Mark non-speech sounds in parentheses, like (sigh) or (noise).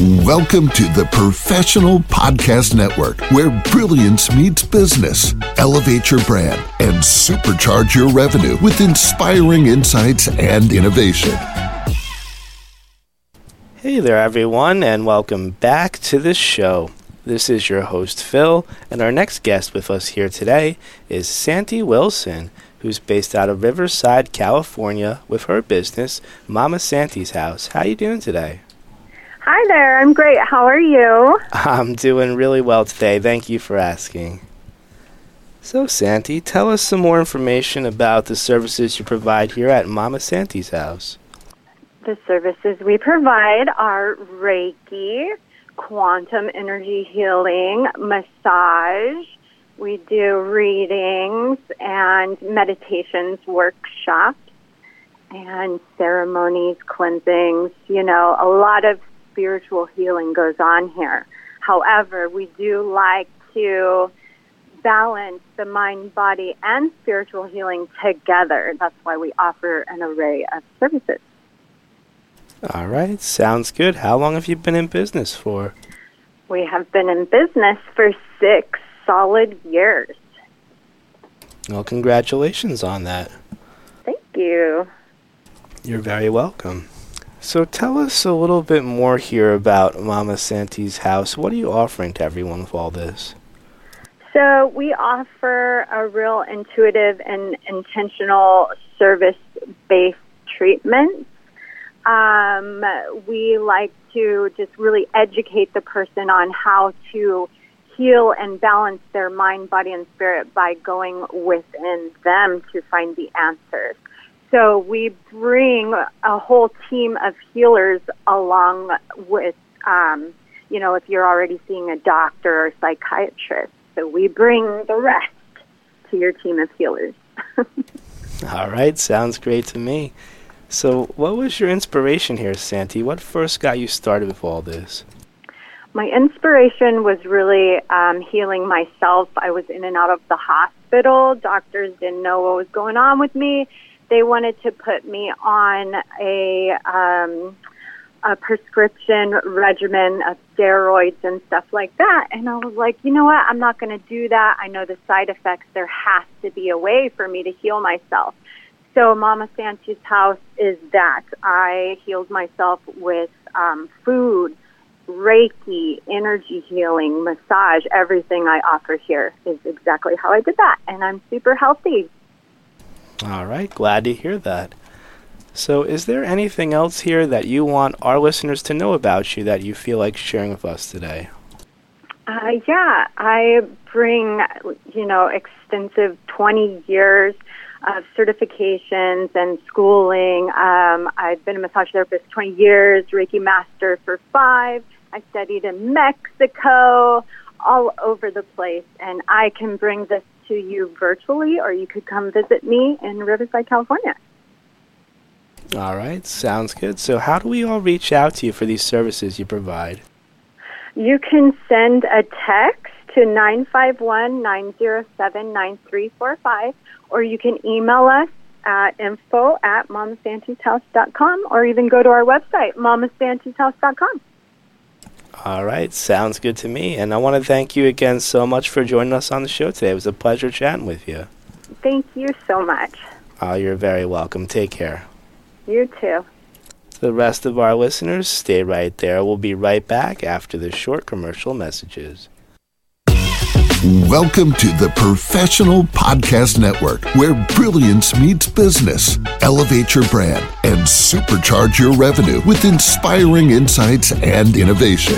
Welcome to the Professional Podcast Network, where brilliance meets business. Elevate your brand and supercharge your revenue with inspiring insights and innovation. Hey there, everyone, and welcome back to the show. This is your host, Phill, and our next guest with us here today is Santee Wilson, who's based out of Riverside, California, with her business, Mama Santi's House. How you doing today? Hi there, I'm great. How are you? I'm doing really well today. Thank you for asking. So, Santee, tell us some more information about the services you provide here at Mama Santi's House. The services we provide are Reiki, quantum energy healing, massage. We do readings and meditations workshops and ceremonies, cleansings. You know, a lot of spiritual healing goes on here. However, we do like to balance the mind, body, and spiritual healing together. That's why we offer an array of services. All right, sounds good. How long have you been in business for? We have been in business for six solid years. Well, congratulations on that. Thank you. You're very welcome. So tell us a little bit more here about Mama Santi's house. What are you offering to everyone with all this? So we offer a real intuitive and intentional service-based treatment um, we like to just really educate the person on how to heal and balance their mind, body, and spirit by going within them to find the answers. So we bring a whole team of healers along with, um, you know, if you're already seeing a doctor or psychiatrist. So we bring the rest to your team of healers. (laughs) All right, sounds great to me. So, what was your inspiration here, Santee? What first got you started with all this? My inspiration was really um, healing myself. I was in and out of the hospital. Doctors didn't know what was going on with me. They wanted to put me on a um, a prescription regimen of steroids and stuff like that. And I was like, you know what? I'm not going to do that. I know the side effects. There has to be a way for me to heal myself. So Mama Santi's house is that. I healed myself with um, food, Reiki, energy healing, massage. Everything I offer here is exactly how I did that, and I'm super healthy. All right, glad to hear that. So, is there anything else here that you want our listeners to know about you that you feel like sharing with us today? Uh, yeah, I bring, you know, extensive 20 years of certifications and schooling. Um, I've been a massage therapist 20 years, Reiki master for five. I studied in Mexico, all over the place, and I can bring this to you virtually, or you could come visit me in Riverside, California. All right, sounds good. So, how do we all reach out to you for these services you provide? You can send a text to 951 907 9345 or you can email us at info at mamasantishouse.com or even go to our website, mamasantishouse.com. All right, sounds good to me. And I want to thank you again so much for joining us on the show today. It was a pleasure chatting with you. Thank you so much. Oh, you're very welcome. Take care. You too. the rest of our listeners, stay right there. We'll be right back after the short commercial messages. Welcome to the Professional Podcast Network, where brilliance meets business. Elevate your brand and supercharge your revenue with inspiring insights and innovation.